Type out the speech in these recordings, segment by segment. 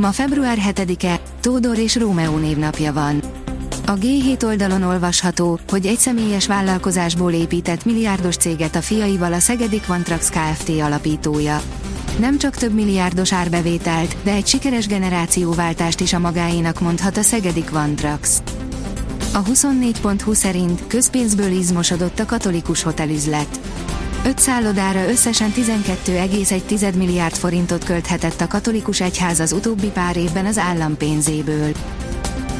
Ma február 7-e, Tódor és Rómeó névnapja van. A G7 oldalon olvasható, hogy egy személyes vállalkozásból épített milliárdos céget a fiaival a Szegedi Quantrax Kft. alapítója. Nem csak több milliárdos árbevételt, de egy sikeres generációváltást is a magáénak mondhat a Szegedi Quantrax. A 24.20 szerint közpénzből izmosodott a katolikus hotelüzlet. Öt szállodára összesen 12,1 milliárd forintot költhetett a katolikus egyház az utóbbi pár évben az állam pénzéből.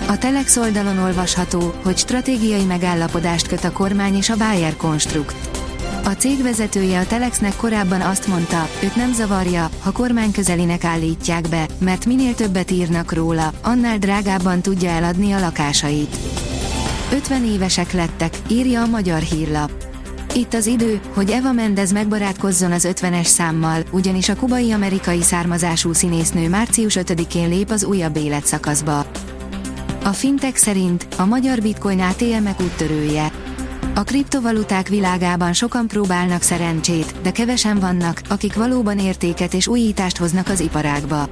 A Telex oldalon olvasható, hogy stratégiai megállapodást köt a kormány és a Bayer Construct. A cég vezetője a Telexnek korábban azt mondta, őt nem zavarja, ha kormány közelinek állítják be, mert minél többet írnak róla, annál drágábban tudja eladni a lakásait. 50 évesek lettek, írja a magyar hírlap. Itt az idő, hogy Eva Mendez megbarátkozzon az 50-es számmal, ugyanis a kubai-amerikai származású színésznő március 5-én lép az újabb életszakaszba. A Fintech szerint a magyar bitcoin ATM-ek úttörője. A kriptovaluták világában sokan próbálnak szerencsét, de kevesen vannak, akik valóban értéket és újítást hoznak az iparágba.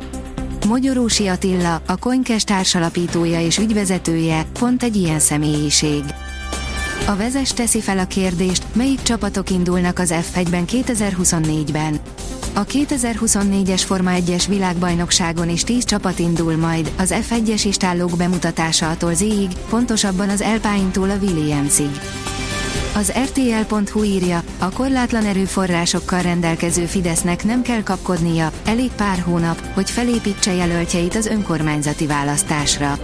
Mogyorósi Attila, a Coincast társalapítója és ügyvezetője, pont egy ilyen személyiség. A vezes teszi fel a kérdést, melyik csapatok indulnak az F1-ben 2024-ben. A 2024-es Forma 1-es világbajnokságon is 10 csapat indul majd, az F1-es istállók bemutatása attól Z-ig, pontosabban az Alpine-tól a Williamsig. Az RTL.hu írja, a korlátlan erőforrásokkal rendelkező Fidesznek nem kell kapkodnia, elég pár hónap, hogy felépítse jelöltjeit az önkormányzati választásra.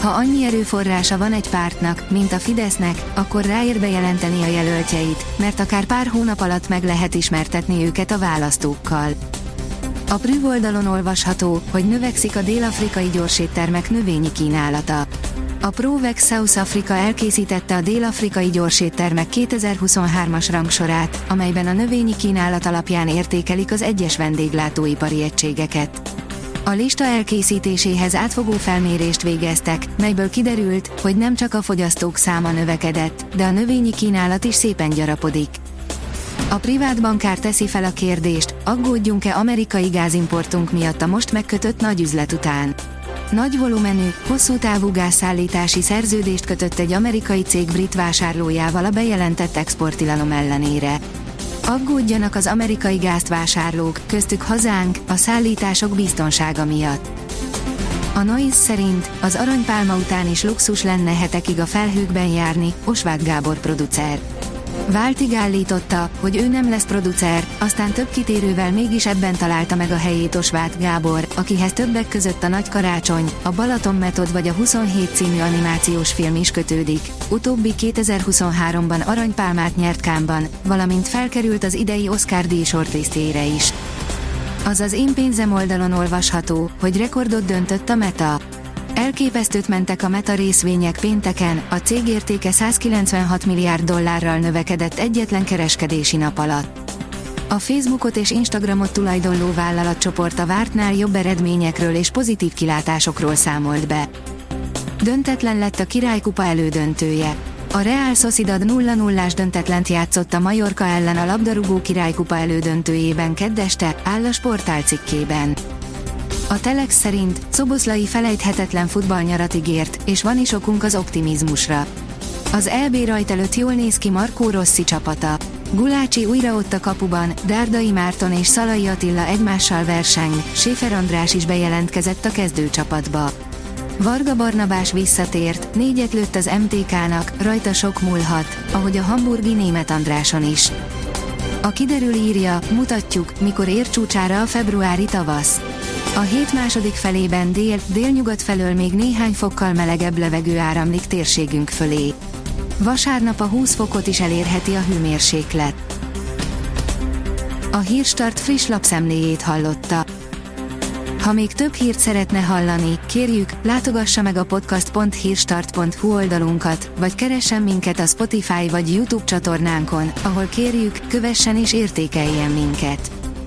Ha annyi erőforrása van egy pártnak, mint a Fidesznek, akkor ráér bejelenteni a jelöltjeit, mert akár pár hónap alatt meg lehet ismertetni őket a választókkal. A Prüv oldalon olvasható, hogy növekszik a dél-afrikai gyorséttermek növényi kínálata. A Provex South Africa elkészítette a dél-afrikai gyorséttermek 2023-as rangsorát, amelyben a növényi kínálat alapján értékelik az egyes vendéglátóipari egységeket. A lista elkészítéséhez átfogó felmérést végeztek, melyből kiderült, hogy nem csak a fogyasztók száma növekedett, de a növényi kínálat is szépen gyarapodik. A privát bankár teszi fel a kérdést, aggódjunk-e amerikai gázimportunk miatt a most megkötött nagy üzlet után. Nagy volumenű, hosszú távú gázszállítási szerződést kötött egy amerikai cég brit vásárlójával a bejelentett exportilalom ellenére. Aggódjanak az amerikai gázt vásárlók, köztük hazánk, a szállítások biztonsága miatt. A Noise szerint az aranypálma után is luxus lenne hetekig a felhőkben járni, Osváth Gábor producer. Váltig állította, hogy ő nem lesz producer, aztán több kitérővel mégis ebben találta meg a helyét Osváth Gábor, akihez többek között a Nagy Karácsony, a Balaton Metod vagy a 27 című animációs film is kötődik. Utóbbi 2023-ban aranypálmát nyert Kámban, valamint felkerült az idei Oscar díj shortlistjére is. Azaz én pénzem oldalon olvasható, hogy rekordot döntött a Meta. Elképesztőt mentek a Meta részvények pénteken, a cég értéke 196 milliárd dollárral növekedett egyetlen kereskedési nap alatt. A Facebookot és Instagramot tulajdonló vállalatcsoport a vártnál jobb eredményekről és pozitív kilátásokról számolt be. Döntetlen lett a királykupa elődöntője. A Real Sociedad 0-0-ás döntetlent játszott a Majorka ellen a labdarúgó királykupa elődöntőjében keddeste, áll a sportál cikkében. A Telex szerint Szoboszlai felejthetetlen futballnyarat ígért, és van is okunk az optimizmusra. Az LB rajt előtt jól néz ki Markó Rossi csapata. Gulácsi újra ott a kapuban, Dárdai Márton és Szalai Attila egymással verseng, Séfer András is bejelentkezett a kezdőcsapatba. Varga Barnabás visszatért, négyet lőtt az MTK-nak, rajta sok múlhat, ahogy a hamburgi német Andráson is. A kiderül írja, mutatjuk, mikor ér csúcsára a februári tavasz. A hét második felében dél, délnyugat felől még néhány fokkal melegebb levegő áramlik térségünk fölé. Vasárnap a 20 fokot is elérheti a hőmérséklet. A Hírstart friss lapszemléjét hallotta. Ha még több hírt szeretne hallani, kérjük, látogassa meg a podcast.hírstart.hu oldalunkat, vagy keressen minket a Spotify vagy YouTube csatornánkon, ahol kérjük, kövessen és értékeljen minket.